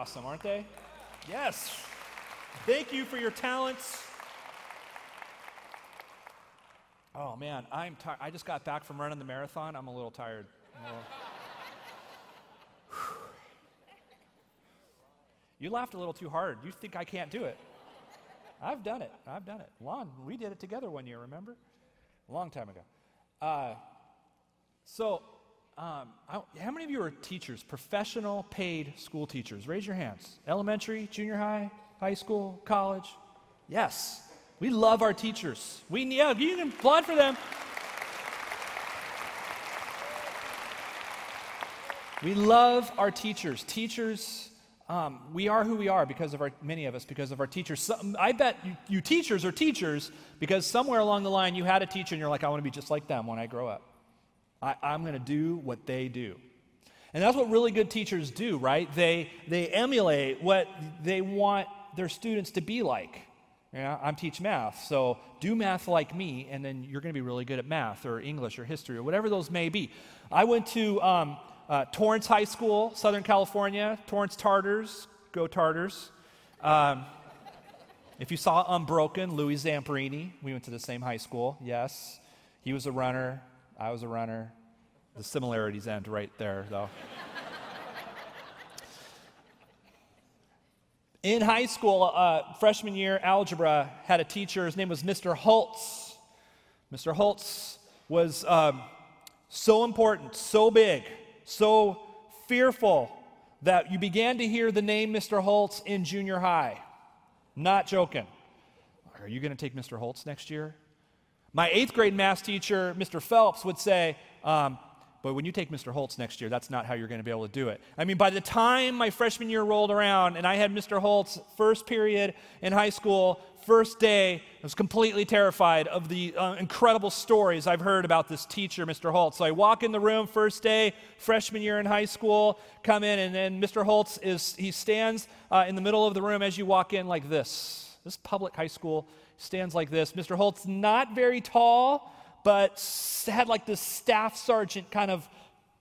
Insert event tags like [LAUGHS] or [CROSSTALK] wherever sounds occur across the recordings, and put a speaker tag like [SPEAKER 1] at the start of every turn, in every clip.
[SPEAKER 1] awesome, aren't they? Yes. Thank you for your talents. Oh man, I'm tired. I just got back from running the marathon. I'm a little tired. A little... you laughed a little too hard. You think I can't do it. I've done it. I've done it. Lon, we did it together one year, remember? A long time ago. Uh, so, um, I, how many of you are teachers, professional paid school teachers? Raise your hands. Elementary, junior high, high school, college? Yes. We love our teachers. We, yeah, you can applaud for them. We love our teachers. Teachers, um, we are who we are because of our, many of us, because of our teachers. Some, I bet you, you teachers are teachers because somewhere along the line you had a teacher and you're like, I want to be just like them when I grow up. I, I'm going to do what they do. And that's what really good teachers do, right? They, they emulate what they want their students to be like. Yeah, I'm teach math, so do math like me, and then you're going to be really good at math or English or history or whatever those may be. I went to um, uh, Torrance High School, Southern California. Torrance Tartars, go Tartars. Um, if you saw Unbroken, Louis Zamperini, we went to the same high school. Yes, he was a runner. I was a runner. The similarities end right there, though. In high school, uh, freshman year algebra, had a teacher. His name was Mr. Holtz. Mr. Holtz was um, so important, so big, so fearful that you began to hear the name Mr. Holtz in junior high. Not joking. Are you going to take Mr. Holtz next year? My eighth grade math teacher, Mr. Phelps, would say, um, but when you take Mr. Holtz next year, that's not how you're going to be able to do it. I mean, by the time my freshman year rolled around and I had Mr. Holtz first period in high school, first day, I was completely terrified of the uh, incredible stories I've heard about this teacher, Mr. Holtz. So I walk in the room first day, freshman year in high school, come in, and then Mr. Holtz is he stands uh, in the middle of the room as you walk in like this. This public high school stands like this. Mr. Holtz not very tall but had like this staff sergeant kind of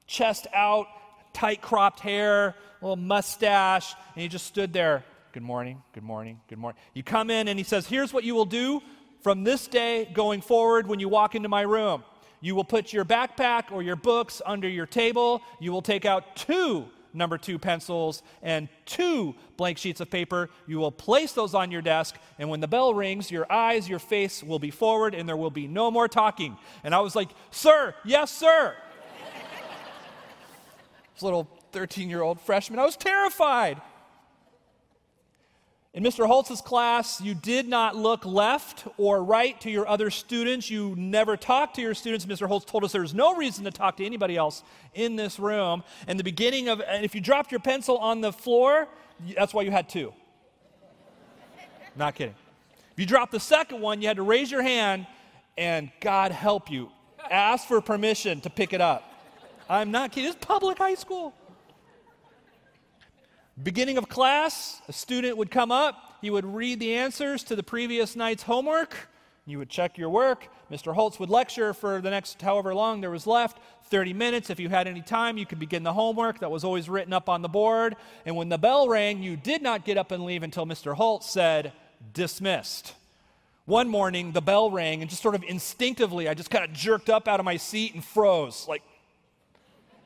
[SPEAKER 1] chest out, tight cropped hair, little mustache, and he just stood there. Good morning, good morning, good morning. You come in and he says, Here's what you will do from this day going forward when you walk into my room. You will put your backpack or your books under your table. You will take out two number two pencils and two blank sheets of paper. You will place those on your desk, and when the bell rings, your eyes, your face will be forward, and there will be no more talking. And I was like, Sir, yes, sir. [LAUGHS] this little 13 year old freshman, I was terrified. In Mr. Holtz's class, you did not look left or right to your other students. You never talked to your students. Mr. Holtz told us there's no reason to talk to anybody else in this room. And the beginning of, and if you dropped your pencil on the floor, that's why you had two. Not kidding. If you dropped the second one, you had to raise your hand and God help you. Ask for permission to pick it up. I'm not kidding. It's public high school. Beginning of class, a student would come up, he would read the answers to the previous night's homework. You would check your work. Mr. Holtz would lecture for the next however long there was left 30 minutes. If you had any time, you could begin the homework that was always written up on the board. And when the bell rang, you did not get up and leave until Mr. Holtz said, dismissed. One morning, the bell rang, and just sort of instinctively, I just kind of jerked up out of my seat and froze, like,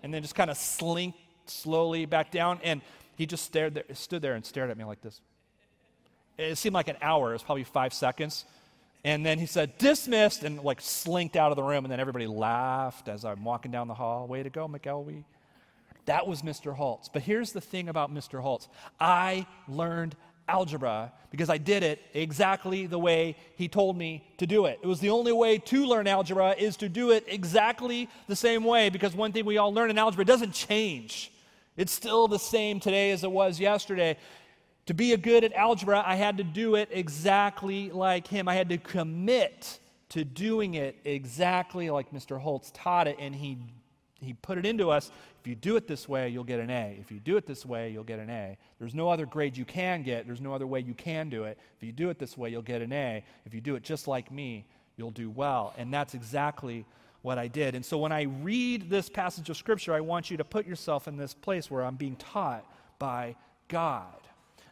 [SPEAKER 1] and then just kind of slinked slowly back down. And he just stared there, stood there and stared at me like this. It seemed like an hour. It was probably five seconds. And then he said, dismissed, and like slinked out of the room. And then everybody laughed as I'm walking down the hall. Way to go, McElwee. That was Mr. Holtz. But here's the thing about Mr. Holtz I learned algebra because I did it exactly the way he told me to do it. It was the only way to learn algebra is to do it exactly the same way because one thing we all learn in algebra doesn't change. It's still the same today as it was yesterday. To be a good at algebra, I had to do it exactly like him. I had to commit to doing it exactly like Mr. Holtz taught it, and he, he put it into us. If you do it this way, you'll get an A. If you do it this way, you'll get an A. There's no other grade you can get. There's no other way you can do it. If you do it this way, you'll get an A. If you do it just like me, you'll do well. And that's exactly what I did. And so when I read this passage of Scripture, I want you to put yourself in this place where I'm being taught by God.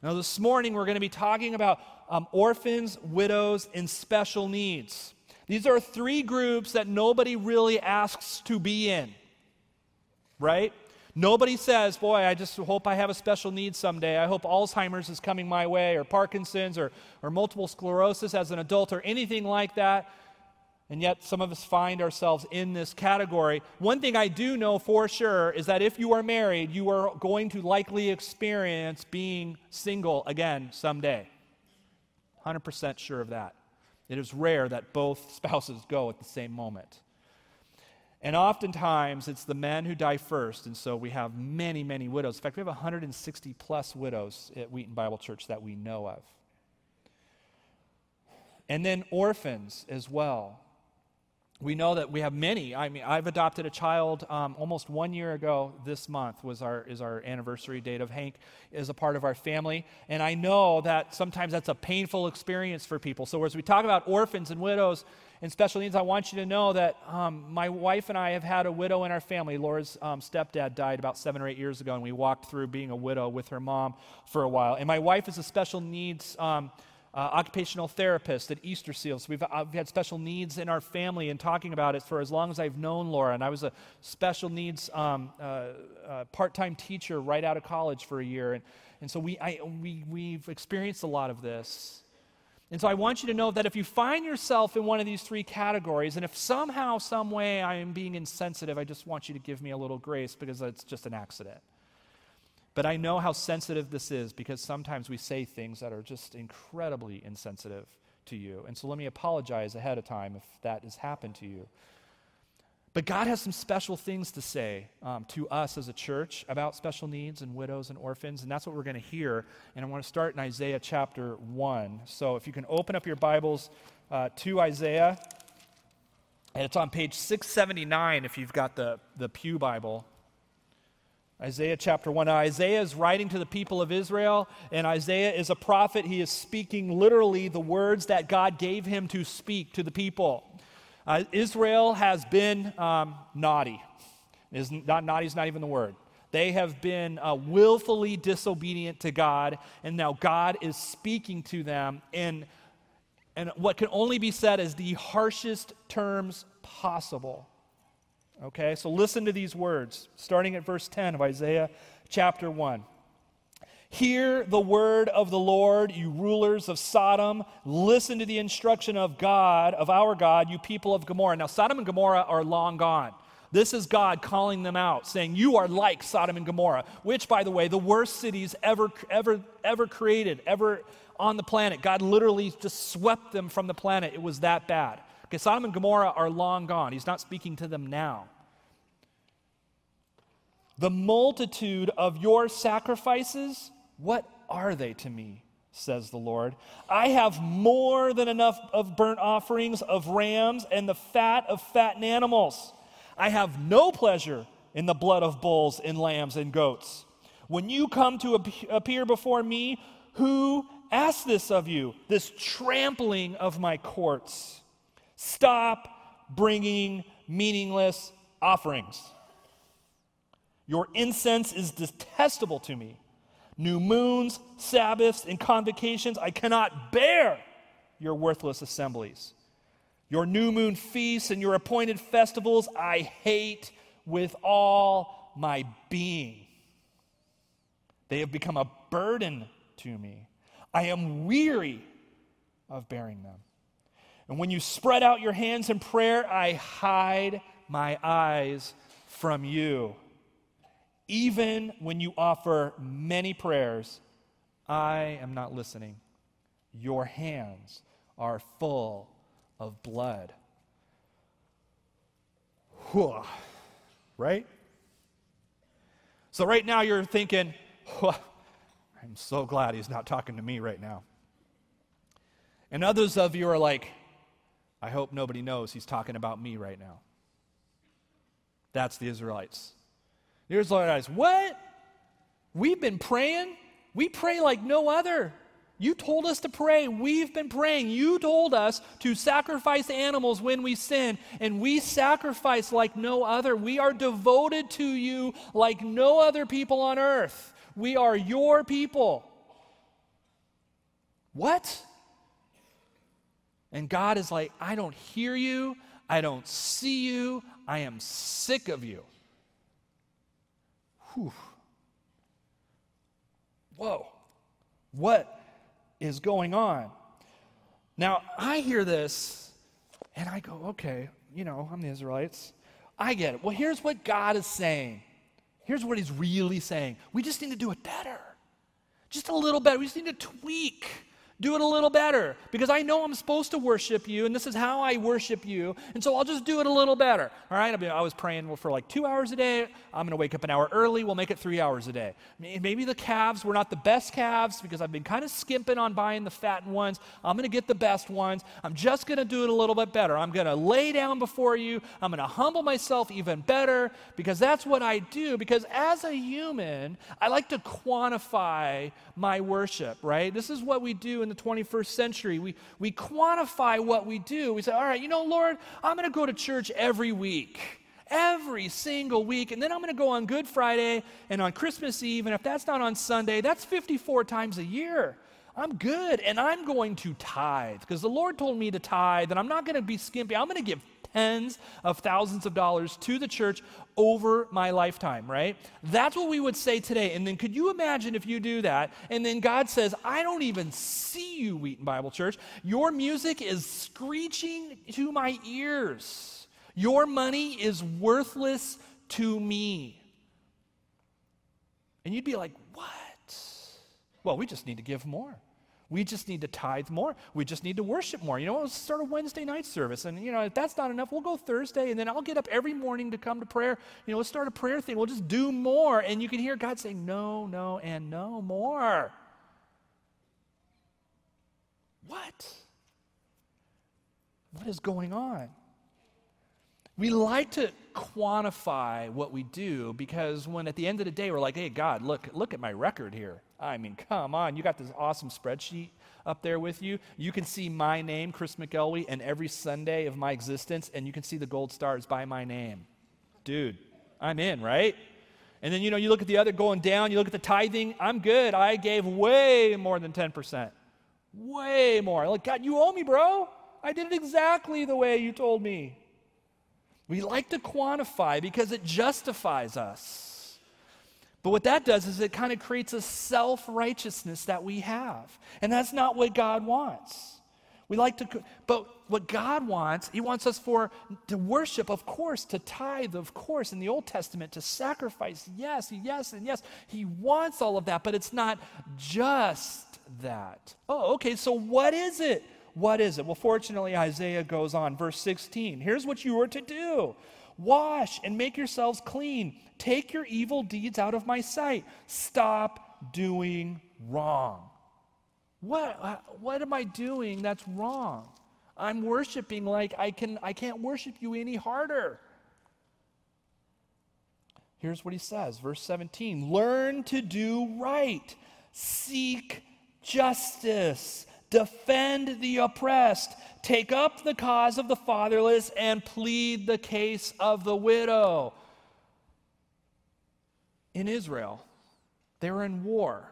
[SPEAKER 1] Now, this morning we're going to be talking about um, orphans, widows, and special needs. These are three groups that nobody really asks to be in, right? Nobody says, Boy, I just hope I have a special need someday. I hope Alzheimer's is coming my way, or Parkinson's, or, or multiple sclerosis as an adult, or anything like that. And yet, some of us find ourselves in this category. One thing I do know for sure is that if you are married, you are going to likely experience being single again someday. 100% sure of that. It is rare that both [LAUGHS] spouses go at the same moment. And oftentimes, it's the men who die first, and so we have many, many widows. In fact, we have 160 plus widows at Wheaton Bible Church that we know of. And then orphans as well we know that we have many. I mean, I've adopted a child um, almost one year ago. This month was our is our anniversary date of Hank is a part of our family, and I know that sometimes that's a painful experience for people. So as we talk about orphans and widows and special needs, I want you to know that um, my wife and I have had a widow in our family. Laura's um, stepdad died about seven or eight years ago, and we walked through being a widow with her mom for a while. And my wife is a special needs. Um, uh, occupational therapist at Easter Seals. We've, uh, we've, had special needs in our family and talking about it for as long as I've known Laura. And I was a special needs um, uh, uh part time teacher right out of college for a year. And, and so we, I, we, we've experienced a lot of this. And so I want you to know that if you find yourself in one of these three categories, and if somehow, some way I am being insensitive, I just want you to give me a little grace because it's just an accident. But I know how sensitive this is because sometimes we say things that are just incredibly insensitive to you. And so let me apologize ahead of time if that has happened to you. But God has some special things to say um, to us as a church about special needs and widows and orphans, and that's what we're going to hear. And I want to start in Isaiah chapter 1. So if you can open up your Bibles uh, to Isaiah, and it's on page 679 if you've got the, the Pew Bible. Isaiah chapter 1. Now, Isaiah is writing to the people of Israel, and Isaiah is a prophet. He is speaking literally the words that God gave him to speak to the people. Uh, Israel has been um, naughty. Is not naughty is not even the word. They have been uh, willfully disobedient to God, and now God is speaking to them in, in what can only be said as the harshest terms possible. Okay, so listen to these words, starting at verse 10 of Isaiah chapter 1. Hear the word of the Lord, you rulers of Sodom. Listen to the instruction of God, of our God, you people of Gomorrah. Now, Sodom and Gomorrah are long gone. This is God calling them out, saying, You are like Sodom and Gomorrah, which, by the way, the worst cities ever, ever, ever created, ever on the planet. God literally just swept them from the planet. It was that bad. Okay, Sodom and Gomorrah are long gone. He's not speaking to them now. The multitude of your sacrifices, what are they to me? says the Lord. I have more than enough of burnt offerings of rams and the fat of fattened animals. I have no pleasure in the blood of bulls and lambs and goats. When you come to appear before me, who asks this of you, this trampling of my courts? Stop bringing meaningless offerings. Your incense is detestable to me. New moons, Sabbaths, and convocations, I cannot bear your worthless assemblies. Your new moon feasts and your appointed festivals, I hate with all my being. They have become a burden to me. I am weary of bearing them. And when you spread out your hands in prayer, I hide my eyes from you. Even when you offer many prayers, I am not listening. Your hands are full of blood. Whew. Right? So, right now, you're thinking, I'm so glad he's not talking to me right now. And others of you are like, I hope nobody knows he's talking about me right now. That's the Israelites. The Israelites, what? We've been praying? We pray like no other. You told us to pray. We've been praying. You told us to sacrifice animals when we sin, and we sacrifice like no other. We are devoted to you like no other people on earth. We are your people. What? And God is like, I don't hear you. I don't see you. I am sick of you. Whew. Whoa. What is going on? Now, I hear this and I go, okay, you know, I'm the Israelites. I get it. Well, here's what God is saying. Here's what He's really saying. We just need to do it better. Just a little better. We just need to tweak do it a little better because I know I'm supposed to worship you and this is how I worship you. And so I'll just do it a little better. All right. I was praying for like two hours a day. I'm going to wake up an hour early. We'll make it three hours a day. Maybe the calves were not the best calves because I've been kind of skimping on buying the fattened ones. I'm going to get the best ones. I'm just going to do it a little bit better. I'm going to lay down before you. I'm going to humble myself even better because that's what I do. Because as a human, I like to quantify my worship, right? This is what we do in the 21st century. We, we quantify what we do. We say, all right, you know, Lord, I'm going to go to church every week every single week. And then I'm going to go on Good Friday and on Christmas Eve. And if that's not on Sunday, that's 54 times a year. I'm good. And I'm going to tithe because the Lord told me to tithe and I'm not going to be skimpy. I'm going to give tens of thousands of dollars to the church over my lifetime, right? That's what we would say today. And then could you imagine if you do that? And then God says, I don't even see you, Wheaton Bible Church. Your music is screeching to my ears. Your money is worthless to me. And you'd be like, what? Well, we just need to give more. We just need to tithe more. We just need to worship more. You know, let's start a Wednesday night service. And, you know, if that's not enough, we'll go Thursday. And then I'll get up every morning to come to prayer. You know, let's start a prayer thing. We'll just do more. And you can hear God saying, no, no, and no more. What? What is going on? We like to quantify what we do because when at the end of the day we're like, hey, God, look, look at my record here. I mean, come on. You got this awesome spreadsheet up there with you. You can see my name, Chris McElwee, and every Sunday of my existence, and you can see the gold stars by my name. Dude, I'm in, right? And then, you know, you look at the other going down, you look at the tithing, I'm good. I gave way more than 10%. Way more. Like, God, you owe me, bro. I did it exactly the way you told me. We like to quantify because it justifies us. But what that does is it kind of creates a self righteousness that we have. And that's not what God wants. We like to, but what God wants, He wants us for to worship, of course, to tithe, of course, in the Old Testament, to sacrifice, yes, yes, and yes. He wants all of that, but it's not just that. Oh, okay, so what is it? What is it? Well, fortunately, Isaiah goes on, verse 16. Here's what you are to do Wash and make yourselves clean. Take your evil deeds out of my sight. Stop doing wrong. What, what am I doing that's wrong? I'm worshiping like I, can, I can't worship you any harder. Here's what he says, verse 17 Learn to do right, seek justice, defend the oppressed, take up the cause of the fatherless, and plead the case of the widow. In Israel, they were in war.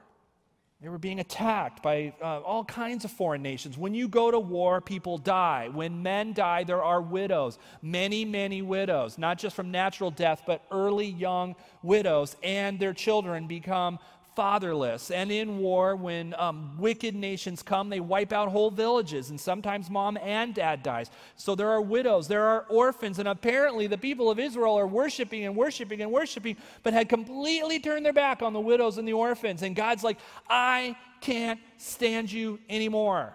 [SPEAKER 1] They were being attacked by uh, all kinds of foreign nations. When you go to war, people die. When men die, there are widows. Many, many widows, not just from natural death, but early young widows, and their children become fatherless. And in war, when um, wicked nations come, they wipe out whole villages, and sometimes mom and dad dies. So there are widows, there are orphans, and apparently the people of Israel are worshiping and worshiping and worshiping, but had completely turned their back on the widows and the orphans. And God's like, I can't stand you anymore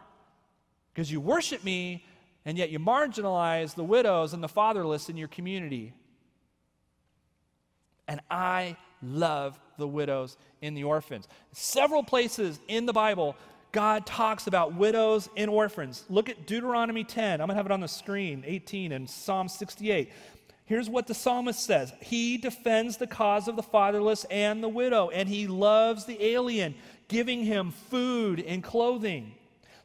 [SPEAKER 1] because you worship me, and yet you marginalize the widows and the fatherless in your community. And I love the widows and the orphans. Several places in the Bible, God talks about widows and orphans. Look at Deuteronomy 10. I'm going to have it on the screen, 18, and Psalm 68. Here's what the psalmist says He defends the cause of the fatherless and the widow, and he loves the alien, giving him food and clothing.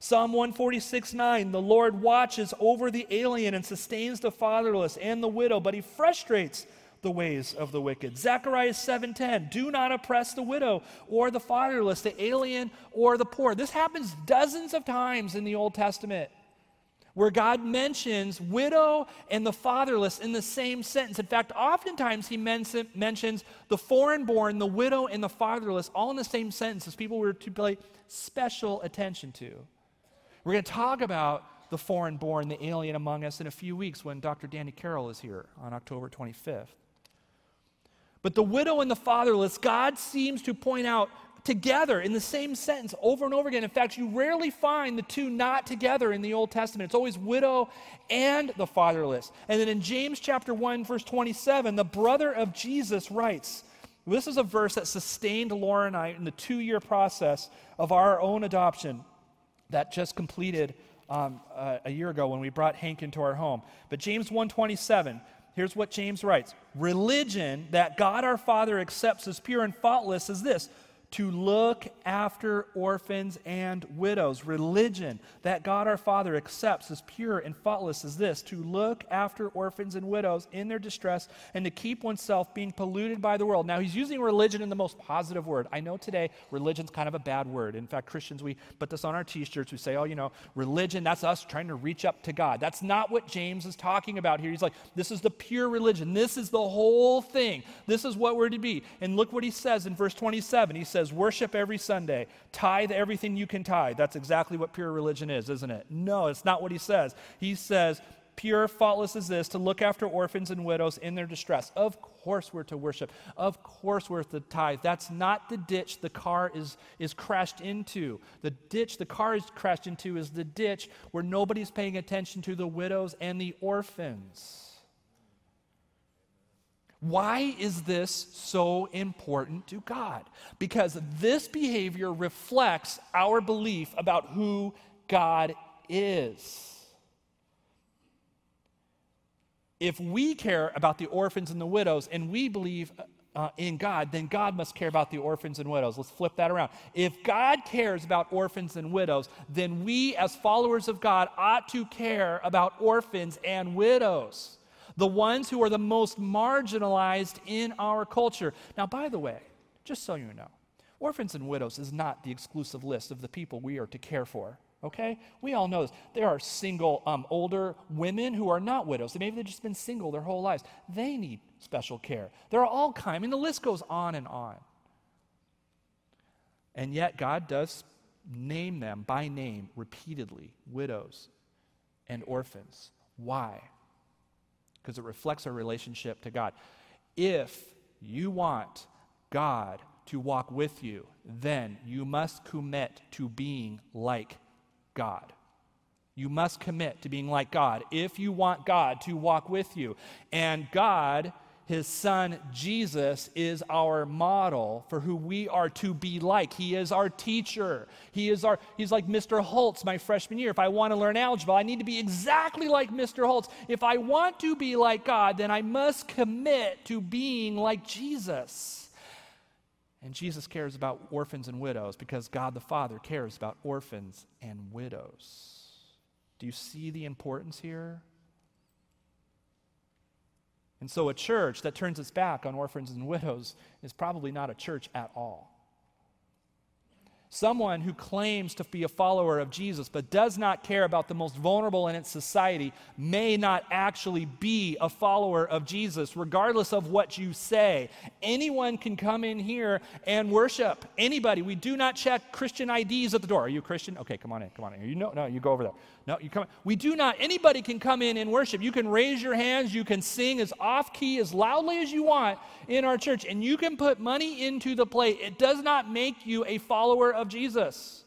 [SPEAKER 1] Psalm 146 9, the Lord watches over the alien and sustains the fatherless and the widow, but he frustrates the ways of the wicked. Zechariah 7:10, do not oppress the widow or the fatherless, the alien or the poor. This happens dozens of times in the Old Testament where God mentions widow and the fatherless in the same sentence. In fact, oftentimes he men- mentions the foreign born, the widow, and the fatherless all in the same sentence as people were to pay special attention to. We're going to talk about the foreign born, the alien among us in a few weeks when Dr. Danny Carroll is here on October 25th. But the widow and the fatherless, God seems to point out together in the same sentence over and over again. In fact, you rarely find the two not together in the Old Testament. It's always widow and the fatherless. And then in James chapter 1 verse 27, the brother of Jesus writes, this is a verse that sustained Laura and I in the two-year process of our own adoption that just completed um, uh, a year ago when we brought Hank into our home. But James 127, here's what James writes. Religion that God our Father accepts as pure and faultless is this to look after orphans and widows. Religion that God our Father accepts as pure and faultless as this to look after orphans and widows in their distress and to keep oneself being polluted by the world. Now, he's using religion in the most positive word. I know today religion's kind of a bad word. In fact, Christians, we put this on our t shirts. We say, oh, you know, religion, that's us trying to reach up to God. That's not what James is talking about here. He's like, this is the pure religion. This is the whole thing. This is what we're to be. And look what he says in verse 27. He says, says, worship every Sunday, tithe everything you can tithe. That's exactly what pure religion is, isn't it? No, it's not what he says. He says, pure, faultless is this to look after orphans and widows in their distress. Of course, we're to worship. Of course, we're to tithe. That's not the ditch the car is, is crashed into. The ditch the car is crashed into is the ditch where nobody's paying attention to the widows and the orphans. Why is this so important to God? Because this behavior reflects our belief about who God is. If we care about the orphans and the widows and we believe uh, in God, then God must care about the orphans and widows. Let's flip that around. If God cares about orphans and widows, then we, as followers of God, ought to care about orphans and widows the ones who are the most marginalized in our culture. Now, by the way, just so you know, orphans and widows is not the exclusive list of the people we are to care for. Okay? We all know this. There are single, um, older women who are not widows. Maybe they've just been single their whole lives. They need special care. There are all kinds. I mean, the list goes on and on. And yet, God does name them by name repeatedly widows and orphans. Why? Because it reflects our relationship to God. If you want God to walk with you, then you must commit to being like God. You must commit to being like God if you want God to walk with you. And God his son Jesus is our model for who we are to be like. He is our teacher. He is our he's like Mr. Holtz my freshman year. If I want to learn algebra, I need to be exactly like Mr. Holtz. If I want to be like God, then I must commit to being like Jesus. And Jesus cares about orphans and widows because God the Father cares about orphans and widows. Do you see the importance here? And so, a church that turns its back on orphans and widows is probably not a church at all. Someone who claims to be a follower of Jesus but does not care about the most vulnerable in its society may not actually be a follower of Jesus, regardless of what you say. Anyone can come in here and worship. Anybody. We do not check Christian IDs at the door. Are you a Christian? Okay, come on in. Come on in. You know, no, you go over there. No, you come. We do not. Anybody can come in and worship. You can raise your hands. You can sing as off key, as loudly as you want in our church, and you can put money into the plate. It does not make you a follower of Jesus.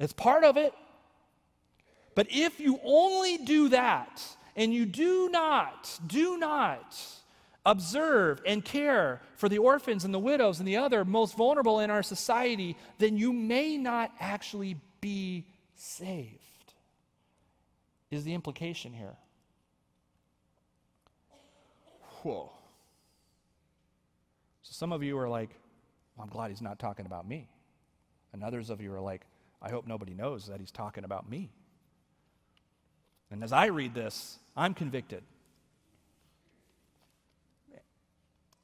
[SPEAKER 1] It's part of it. But if you only do that, and you do not, do not observe and care for the orphans and the widows and the other most vulnerable in our society, then you may not actually be saved, is the implication here. Whoa. So some of you are like, well, I'm glad he's not talking about me. And others of you are like, I hope nobody knows that he's talking about me. And as I read this, I'm convicted.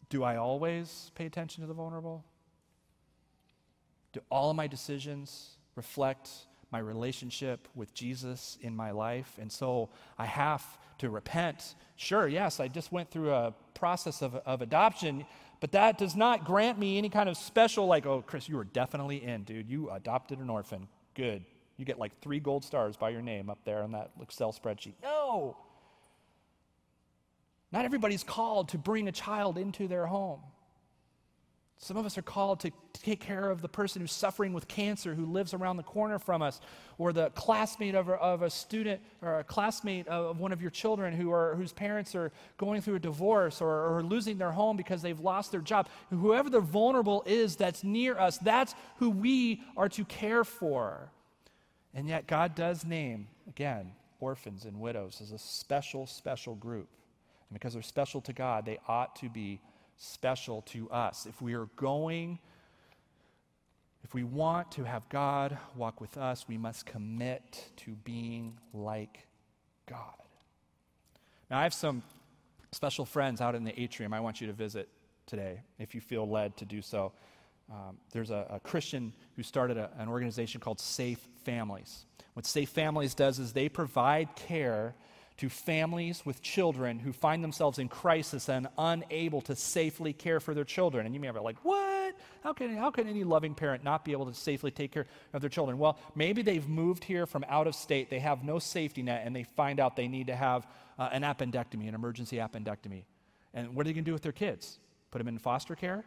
[SPEAKER 1] Do I always pay attention to the vulnerable? Do all of my decisions reflect my relationship with Jesus in my life? And so I have to repent. Sure, yes, I just went through a process of, of adoption, but that does not grant me any kind of special, like, oh, Chris, you were definitely in, dude. You adopted an orphan. Good. You get like three gold stars by your name up there on that Excel spreadsheet. No. Not everybody's called to bring a child into their home. Some of us are called to take care of the person who's suffering with cancer who lives around the corner from us, or the classmate of a, of a student or a classmate of one of your children who are, whose parents are going through a divorce or, or losing their home because they've lost their job. Whoever the vulnerable is that's near us, that's who we are to care for. And yet, God does name, again, orphans and widows as a special, special group. And because they're special to God, they ought to be special to us. If we are going, if we want to have God walk with us, we must commit to being like God. Now, I have some special friends out in the atrium I want you to visit today, if you feel led to do so. Um, there's a, a, Christian who started a, an organization called Safe Families. What Safe Families does is they provide care to families with children who find themselves in crisis and unable to safely care for their children. And you may be like, what? How can, how can any loving parent not be able to safely take care of their children? Well, maybe they've moved here from out of state, they have no safety net, and they find out they need to have uh, an appendectomy, an emergency appendectomy. And what are they going to do with their kids? Put them in foster care?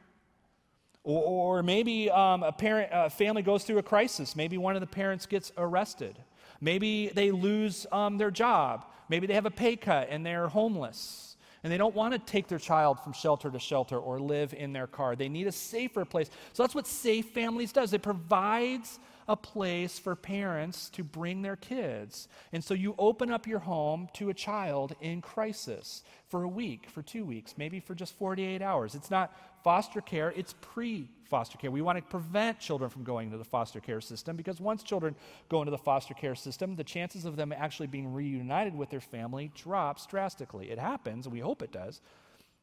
[SPEAKER 1] Or, maybe um, a parent, a family goes through a crisis. Maybe one of the parents gets arrested. Maybe they lose um, their job. Maybe they have a pay cut and they're homeless. And they don't want to take their child from shelter to shelter or live in their car. They need a safer place. So that's what Safe Families does. It provides a place for parents to bring their kids. And so you open up your home to a child in crisis for a week, for two weeks, maybe for just 48 hours. It's not foster care, it's pre foster care. We want to prevent children from going into the foster care system because once children go into the foster care system, the chances of them actually being reunited with their family drops drastically. It happens, we hope it does,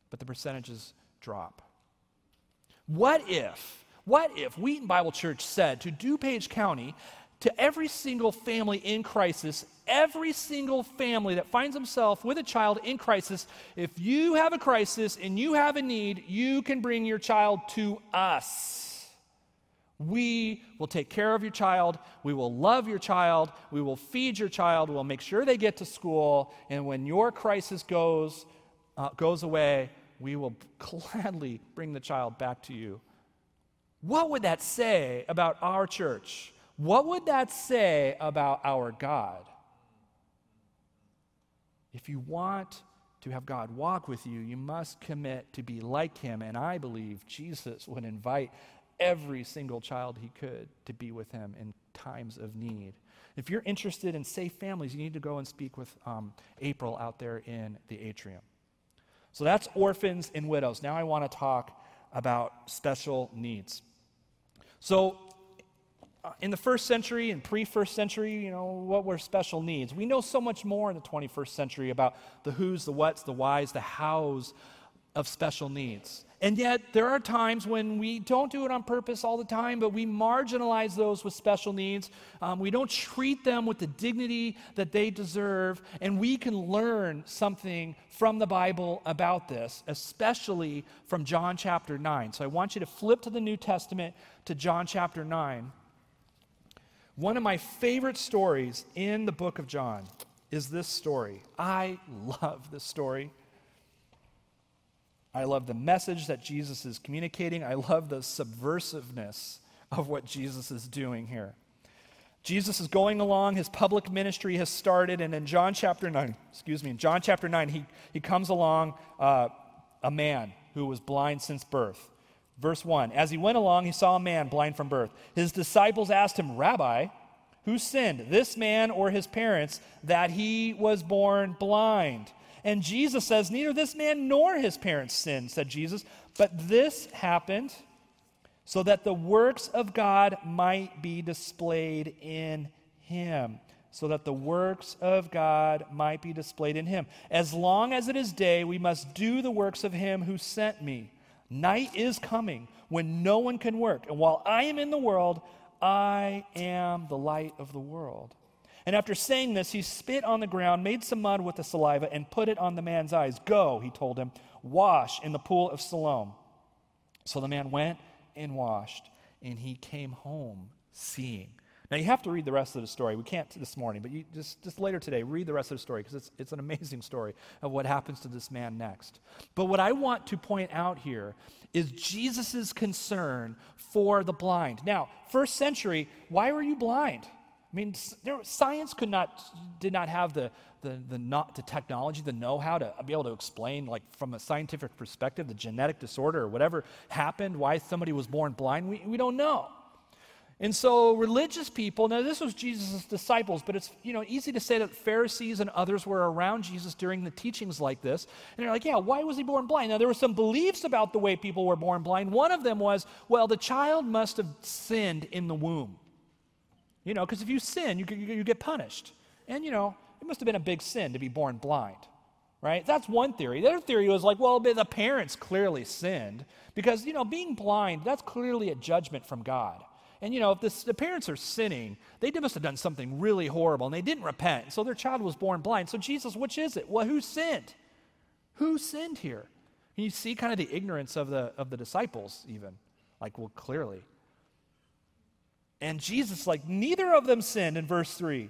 [SPEAKER 1] but the percentages drop. What if what if Wheaton Bible Church said to DuPage County, to every single family in crisis, every single family that finds himself with a child in crisis, if you have a crisis and you have a need, you can bring your child to us. We will take care of your child. We will love your child. We will feed your child. We'll make sure they get to school. And when your crisis goes, uh, goes away, we will gladly bring the child back to you what would that say about our church? What would that say about our God? If you want to have God walk with you, you must commit to be like Him. And I believe Jesus would invite every single child He could to be with Him in times of need. If you're interested in safe families, you need to go and speak with um, April out there in the atrium. So that's orphans and widows. Now I want to talk about special needs. So, in the first century and pre first century, you know, what were special needs? We know so much more in the 21st century about the who's, the what's, the why's, the how's of special needs. And yet, there are times when we don't do it on purpose all the time, but we marginalize those with special needs. Um, we don't treat them with the dignity that they deserve, and we can learn something from the Bible about this, especially from John chapter 9. So I want you to flip to the New Testament to John chapter 9. One of my favorite stories in the book of John is this story. I love this story. I love the message that Jesus is communicating. I love the subversiveness of what Jesus is doing here. Jesus is going along, his public ministry has started, and in John chapter 9, excuse me, in John chapter 9, he, he comes along uh, a man who was blind since birth. Verse 1 As he went along, he saw a man blind from birth. His disciples asked him, Rabbi, who sinned, this man or his parents, that he was born blind? And Jesus says, Neither this man nor his parents sinned, said Jesus, but this happened so that the works of God might be displayed in him. So that the works of God might be displayed in him. As long as it is day, we must do the works of him who sent me. Night is coming when no one can work. And while I am in the world, I am the light of the world. And after saying this, he spit on the ground, made some mud with the saliva, and put it on the man's eyes. Go, he told him, wash in the pool of Siloam. So the man went and washed, and he came home seeing. Now you have to read the rest of the story. We can't this morning, but you just, just later today, read the rest of the story because it's, it's an amazing story of what happens to this man next. But what I want to point out here is Jesus' concern for the blind. Now, first century, why were you blind? I mean, there, science could not, did not have the, the, the, not, the technology, the know how to be able to explain, like from a scientific perspective, the genetic disorder or whatever happened, why somebody was born blind. We, we don't know. And so religious people, now this was Jesus' disciples, but it's you know easy to say that Pharisees and others were around Jesus during the teachings like this. And they're like, yeah, why was he born blind? Now there were some beliefs about the way people were born blind. One of them was, well, the child must have sinned in the womb. You know, because if you sin, you, you, you get punished. And you know, it must have been a big sin to be born blind. Right? That's one theory. The other theory was like, well, the parents clearly sinned because, you know, being blind, that's clearly a judgment from God. And you know, if this, the parents are sinning, they must have done something really horrible and they didn't repent. So their child was born blind. So, Jesus, which is it? Well, who sinned? Who sinned here? Can you see kind of the ignorance of the, of the disciples, even? Like, well, clearly. And Jesus, like, neither of them sinned in verse 3.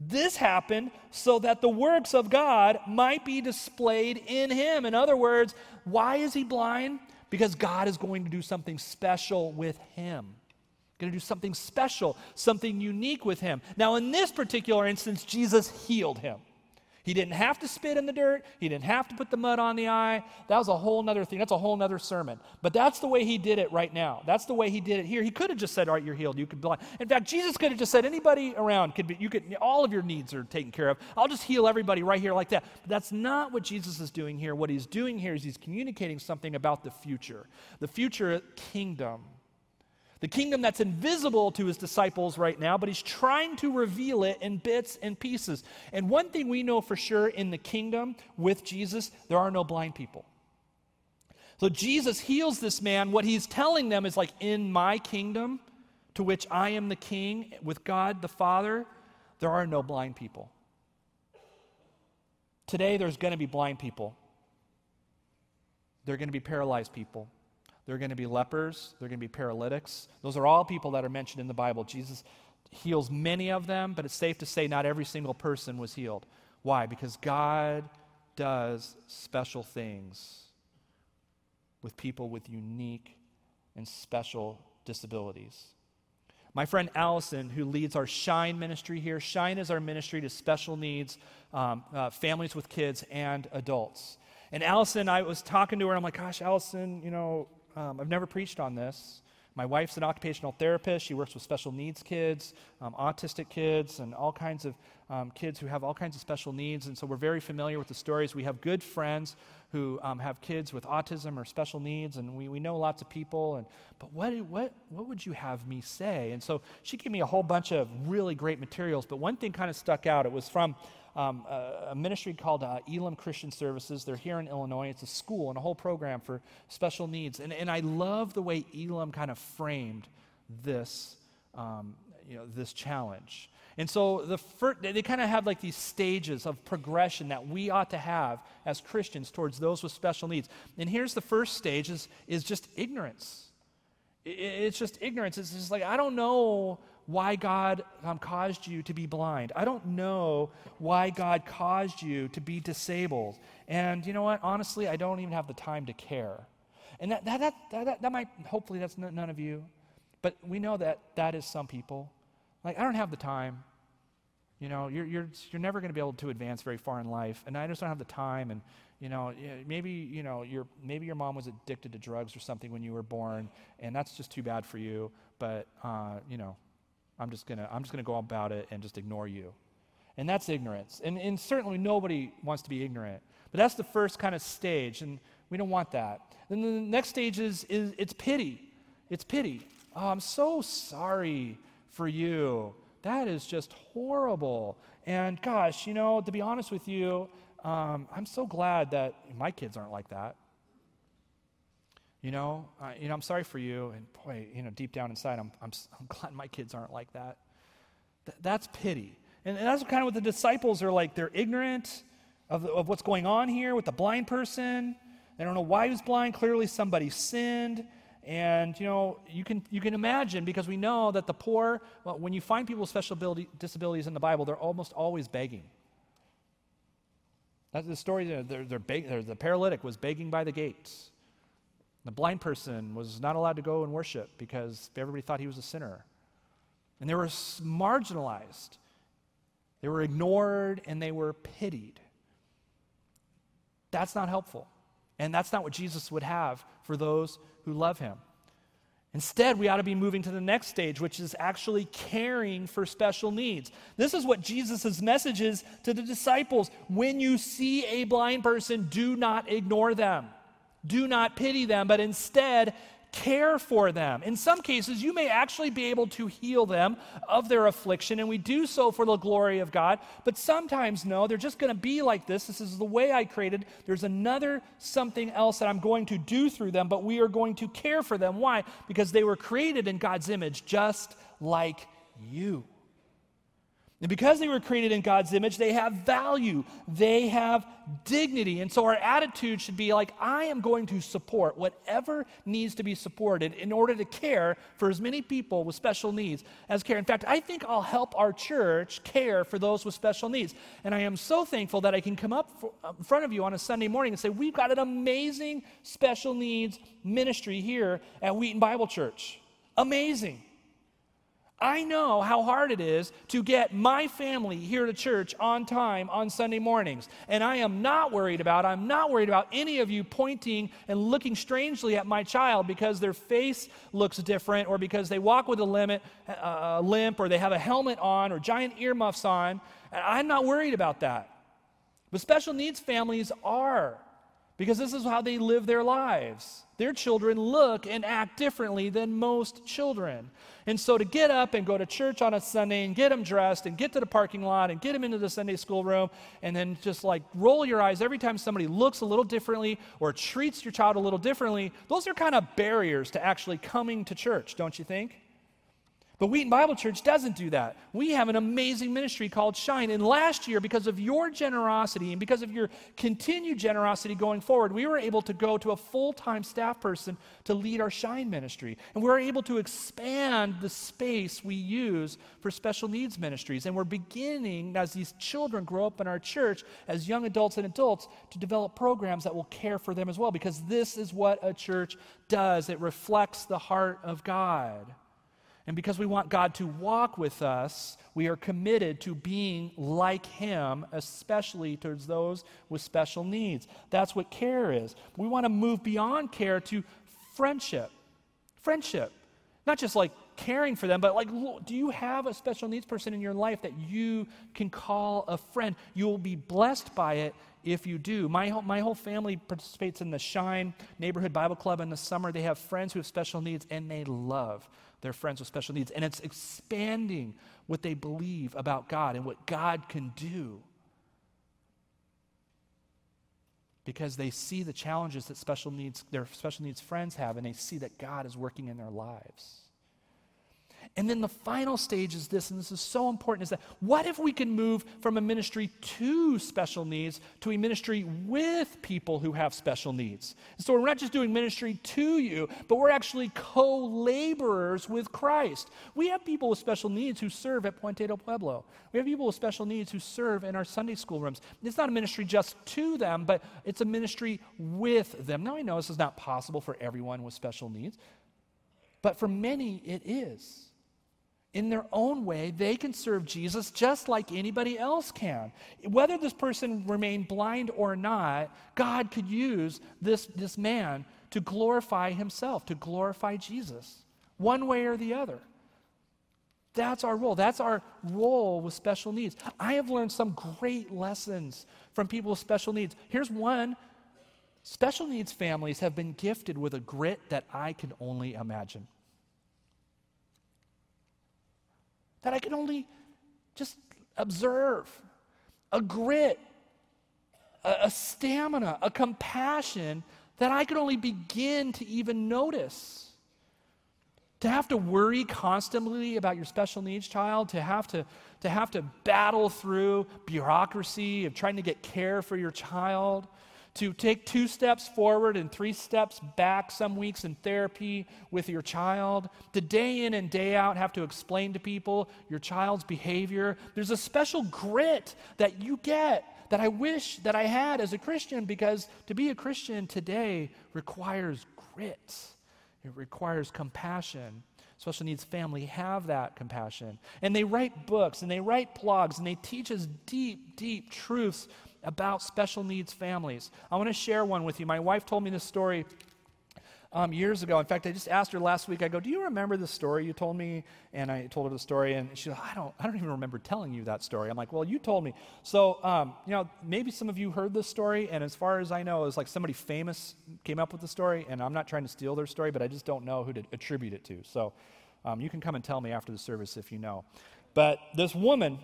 [SPEAKER 1] This happened so that the works of God might be displayed in him. In other words, why is he blind? Because God is going to do something special with him going to do something special, something unique with him. Now, in this particular instance, Jesus healed him. He didn't have to spit in the dirt. He didn't have to put the mud on the eye. That was a whole other thing. That's a whole other sermon. But that's the way he did it right now. That's the way he did it here. He could have just said, "All right, you're healed. You could be blind." In fact, Jesus could have just said, "Anybody around could be. You could. All of your needs are taken care of. I'll just heal everybody right here like that." But that's not what Jesus is doing here. What he's doing here is he's communicating something about the future, the future kingdom the kingdom that's invisible to his disciples right now, but he's trying to reveal it in bits and pieces. And one thing we know for sure in the kingdom with Jesus, there are no blind people. So Jesus heals this man. What he's telling them is like, in my kingdom, to which I am the king with God the Father, there are no blind people. Today, there's going to be blind people. There are going to be paralyzed people. There are going to be lepers. There are going to be paralytics. Those are all people that are mentioned in the Bible. Jesus heals many of them, but it's safe to say not every single person was healed. Why? Because God does special things with people with unique and special disabilities. My friend Allison, who leads our Shine ministry here, Shine is our ministry to special needs um, uh, families with kids and adults. And Allison, I was talking to her, I'm like, gosh, Allison, you know, um, I've never preached on this. My wife's an occupational therapist. She works with special needs kids, um, autistic kids, and all kinds of um, kids who have all kinds of special needs. And so we're very familiar with the stories. We have good friends who um, have kids with autism or special needs, and we, we know lots of people. And, but what, what, what would you have me say? And so she gave me a whole bunch of really great materials. But one thing kind of stuck out. It was from um, a, a, ministry called uh, Elim Christian Services. They're here in Illinois. It's a school and a whole program for special needs. And, and I love the way Elim kind of framed this, um, you know, this challenge. And so the first, they kind of have like these stages of progression that we ought to have as Christians towards those with special needs. And here's the first stage is, is just ignorance. It's just ignorance. It's just like, I don't know why God um, caused you to be blind. I don't know why God caused you to be disabled. And you know what? Honestly, I don't even have the time to care. And that, that, that, that, that might, hopefully, that's none of you. But we know that that is some people. Like, I don't have the time. You know, you're, you're, you're never going to be able to advance very far in life. And I just don't have the time. And, you know, maybe, you know, your, maybe your mom was addicted to drugs or something when you were born, and that's just too bad for you. But, uh, you know, I'm just gonna I'm just gonna go about it and just ignore you. And that's ignorance. And, and certainly nobody wants to be ignorant. But that's the first kind of stage, and we don't want that. Then the next stage is, is it's pity. It's pity. Oh, I'm so sorry for you. That is just horrible. And gosh, you know, to be honest with you, um, I'm so glad that my kids aren't like that. You know, uh, you know, I'm sorry for you. And boy, you know, deep down inside, I'm, I'm, [LAUGHS] I'm glad my kids aren't like that. Th- that's pity. And, and, that's kind of what the disciples are like. They're ignorant of, of what's going on here with the blind person. They don't know why he was blind. Clearly, somebody sinned. And, you know, you can, you can imagine because we know that the poor, well, when you find people with special ability, disabilities in the Bible, they're almost always begging. That's the story. They're, they're beg, the paralytic was begging by the gates. The blind person was not allowed to go and worship because everybody thought he was a sinner. And they were marginalized, they were ignored, and they were pitied. That's not helpful. And that's not what Jesus would have for those who love him. Instead, we ought to be moving to the next stage, which is actually caring for special needs. This is what Jesus' message is to the disciples. When you see a blind person, do not ignore them. Do not pity them, but instead care for them. In some cases, you may actually be able to heal them of their affliction, and we do so for the glory of God. But sometimes, no, they're just going to be like this. This is the way I created. There's another something else that I'm going to do through them, but we are going to care for them. Why? Because they were created in God's image, just like you. And because they were created in God's image, they have value, they have dignity. And so our attitude should be like, I am going to support whatever needs to be supported in order to care for as many people with special needs as care. In fact, I think I'll help our church care for those with special needs. And I am so thankful that I can come up in front of you on a Sunday morning and say, We've got an amazing special needs ministry here at Wheaton Bible Church. Amazing. I know how hard it is to get my family here to church on time on Sunday mornings. And I am not worried about, I'm not worried about any of you pointing and looking strangely at my child because their face looks different or because they walk with a limit, uh, limp or they have a helmet on or giant earmuffs on. I'm not worried about that. But special needs families are because this is how they live their lives. Their children look and act differently than most children. And so to get up and go to church on a Sunday and get them dressed and get to the parking lot and get them into the Sunday school room and then just like roll your eyes every time somebody looks a little differently or treats your child a little differently, those are kind of barriers to actually coming to church, don't you think? But Wheaton Bible Church doesn't do that. We have an amazing ministry called Shine. And last year, because of your generosity and because of your continued generosity going forward, we were able to go to a full time staff person to lead our Shine ministry. And we were able to expand the space we use for special needs ministries. And we're beginning, as these children grow up in our church, as young adults and adults, to develop programs that will care for them as well, because this is what a church does it reflects the heart of God. And because we want God to walk with us, we are committed to being like Him, especially towards those with special needs. That's what care is. We want to move beyond care to friendship. Friendship. Not just like caring for them, but like, do you have a special needs person in your life that you can call a friend? You will be blessed by it if you do. My whole, my whole family participates in the Shine Neighborhood Bible Club in the summer. They have friends who have special needs, and they love their friends with special needs. And it's expanding what they believe about God and what God can do. Because they see the challenges that special needs, their special needs friends have, and they see that God is working in their lives. And then the final stage is this, and this is so important, is that what if we can move from a ministry to special needs to a ministry with people who have special needs? And so we're not just doing ministry to you, but we're actually co laborers with Christ. We have people with special needs who serve at Puente del Pueblo. We have people with special needs who serve in our Sunday school rooms. It's not a ministry just to them, but it's a ministry with them. Now, I know this is not possible for everyone with special needs, but for many it is in their own way, they can serve Jesus just like anybody else can. Whether this person remained blind or not, God could use this, this man to glorify himself, to glorify Jesus, one way or the other. That's our role. That's our role with special needs. I have learned some great lessons from people with special needs. Here's one special needs families have been gifted with a grit that I can only imagine. That I can only just observe a grit, a, a stamina, a compassion that I could only begin to even notice. To have to worry constantly about your special needs child, to have to, to have to battle through bureaucracy of trying to get care for your child, to take two steps forward and three steps back some weeks in therapy with your child, to day in and day out have to explain to people your child's behavior. There's a special grit that you get that I wish that I had as a Christian because to be a Christian today requires grit. It requires compassion. Special needs family have that compassion. And they write books and they write blogs and they teach us deep, deep truths about special needs families. I want to share one with you. My wife told me this story um, years ago. In fact, I just asked her last week. I go, "Do you remember the story you told me?" And I told her the story, and she goes, "I don't. I don't even remember telling you that story." I'm like, "Well, you told me." So, um, you know, maybe some of you heard this story, and as far as I know, it's like somebody famous came up with the story, and I'm not trying to steal their story, but I just don't know who to attribute it to. So, um, you can come and tell me after the service if you know. But this woman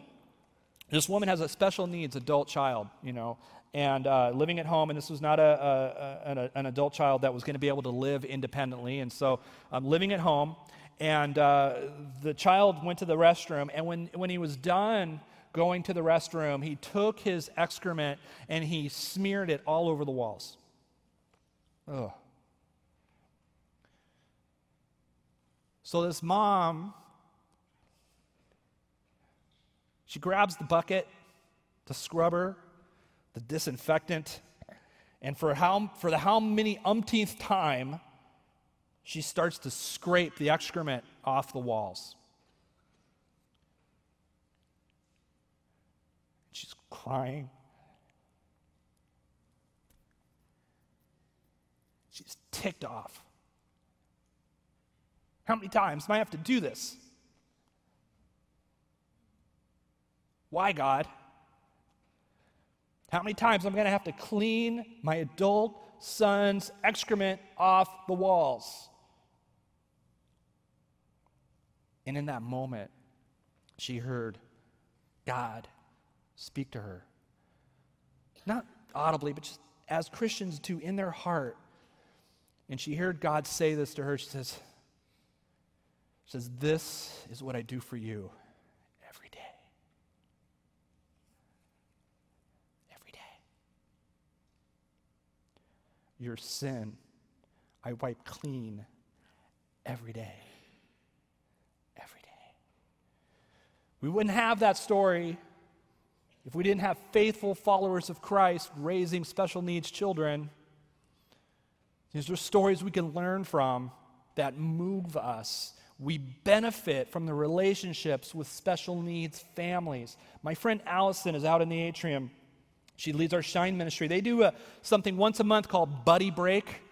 [SPEAKER 1] this woman has a special needs adult child, you know, and uh, living at home, and this was not a, a, a an adult child that was going to be able to live independently. And so, um, living at home, and uh, the child went to the restroom, and when, when he was done going to the restroom, he took his excrement and he smeared it all over the walls. Ugh. So, this mom She grabs the bucket, the scrubber, the disinfectant, and for how, for the how many umpteenth time, she starts to scrape the excrement off the walls. She's crying. She's ticked off. How many times am I have to do this? Why, God? How many times I'm going to have to clean my adult son's excrement off the walls? And in that moment, she heard God speak to her. Not audibly, but just as Christians do in their heart. And she heard God say this to her. She says, she says, This is what I do for you. Your sin I wipe clean every day. Every day. We wouldn't have that story if we didn't have faithful followers of Christ raising special needs children. These are stories we can learn from that move us. We benefit from the relationships with special needs families. My friend Allison is out in the atrium she leads our Shine ministry. They do a, something once a month called Buddy Break,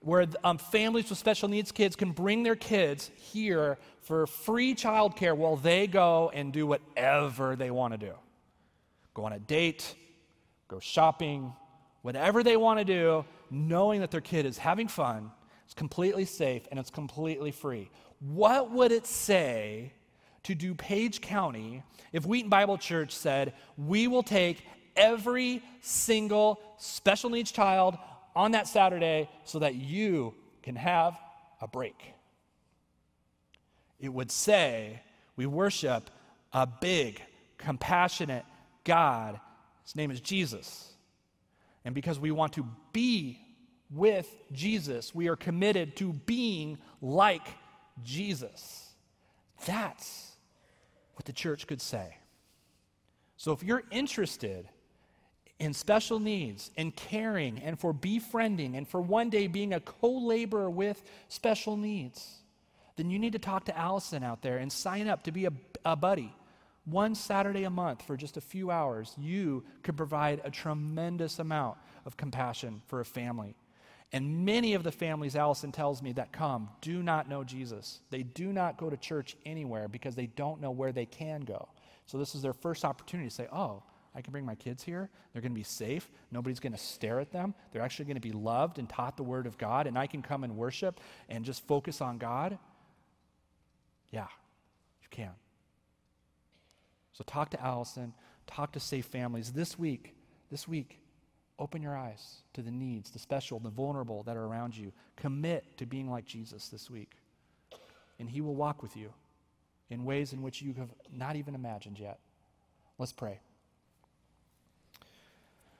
[SPEAKER 1] where um, families with special needs kids can bring their kids here for free childcare while they go and do whatever they want to do. Go on a date, go shopping, whatever they want to do, knowing that their kid is having fun, it's completely safe, and it's completely free. What would it say to DuPage County if Wheaton Bible Church said, We will take every single special needs child on that Saturday so that you can have a break. It would say, We worship a big, compassionate God. His name is Jesus. And because we want to be with Jesus, we are committed to being like Jesus. That's what the church could say. So if you're interested in special needs, in caring, and for befriending, and for one day being a co laborer with special needs, then you need to talk to Allison out there and sign up to be a, a buddy. One Saturday a month for just a few hours, you could provide a tremendous amount of compassion for a family. And many of the families, Allison tells me, that come do not know Jesus. They do not go to church anywhere because they don't know where they can go. So, this is their first opportunity to say, Oh, I can bring my kids here. They're going to be safe. Nobody's going to stare at them. They're actually going to be loved and taught the Word of God, and I can come and worship and just focus on God. Yeah, you can. So talk to Allison, talk to Safe Families this week. This week, Open your eyes to the needs, the special, the vulnerable that are around you. Commit to being like Jesus this week. And He will walk with you in ways in which you have not even imagined yet. Let's pray.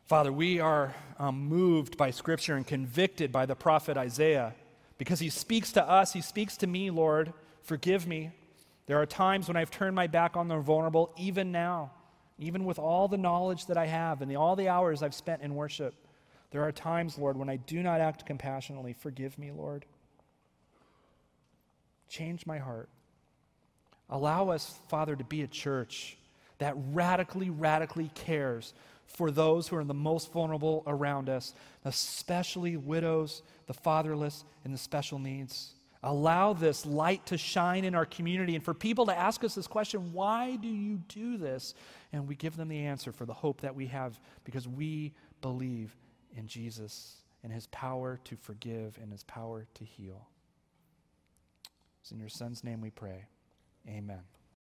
[SPEAKER 1] Father, we are um, moved by Scripture and convicted by the prophet Isaiah because he speaks to us, he speaks to me, Lord. Forgive me. There are times when I've turned my back on the vulnerable, even now, even with all the knowledge that I have and the, all the hours I've spent in worship. There are times, Lord, when I do not act compassionately. Forgive me, Lord. Change my heart. Allow us, Father, to be a church that radically, radically cares for those who are the most vulnerable around us, especially widows, the fatherless, and the special needs. Allow this light to shine in our community and for people to ask us this question why do you do this? And we give them the answer for the hope that we have because we believe in Jesus and his power to forgive and his power to heal. It's in your son's name we pray. Amen.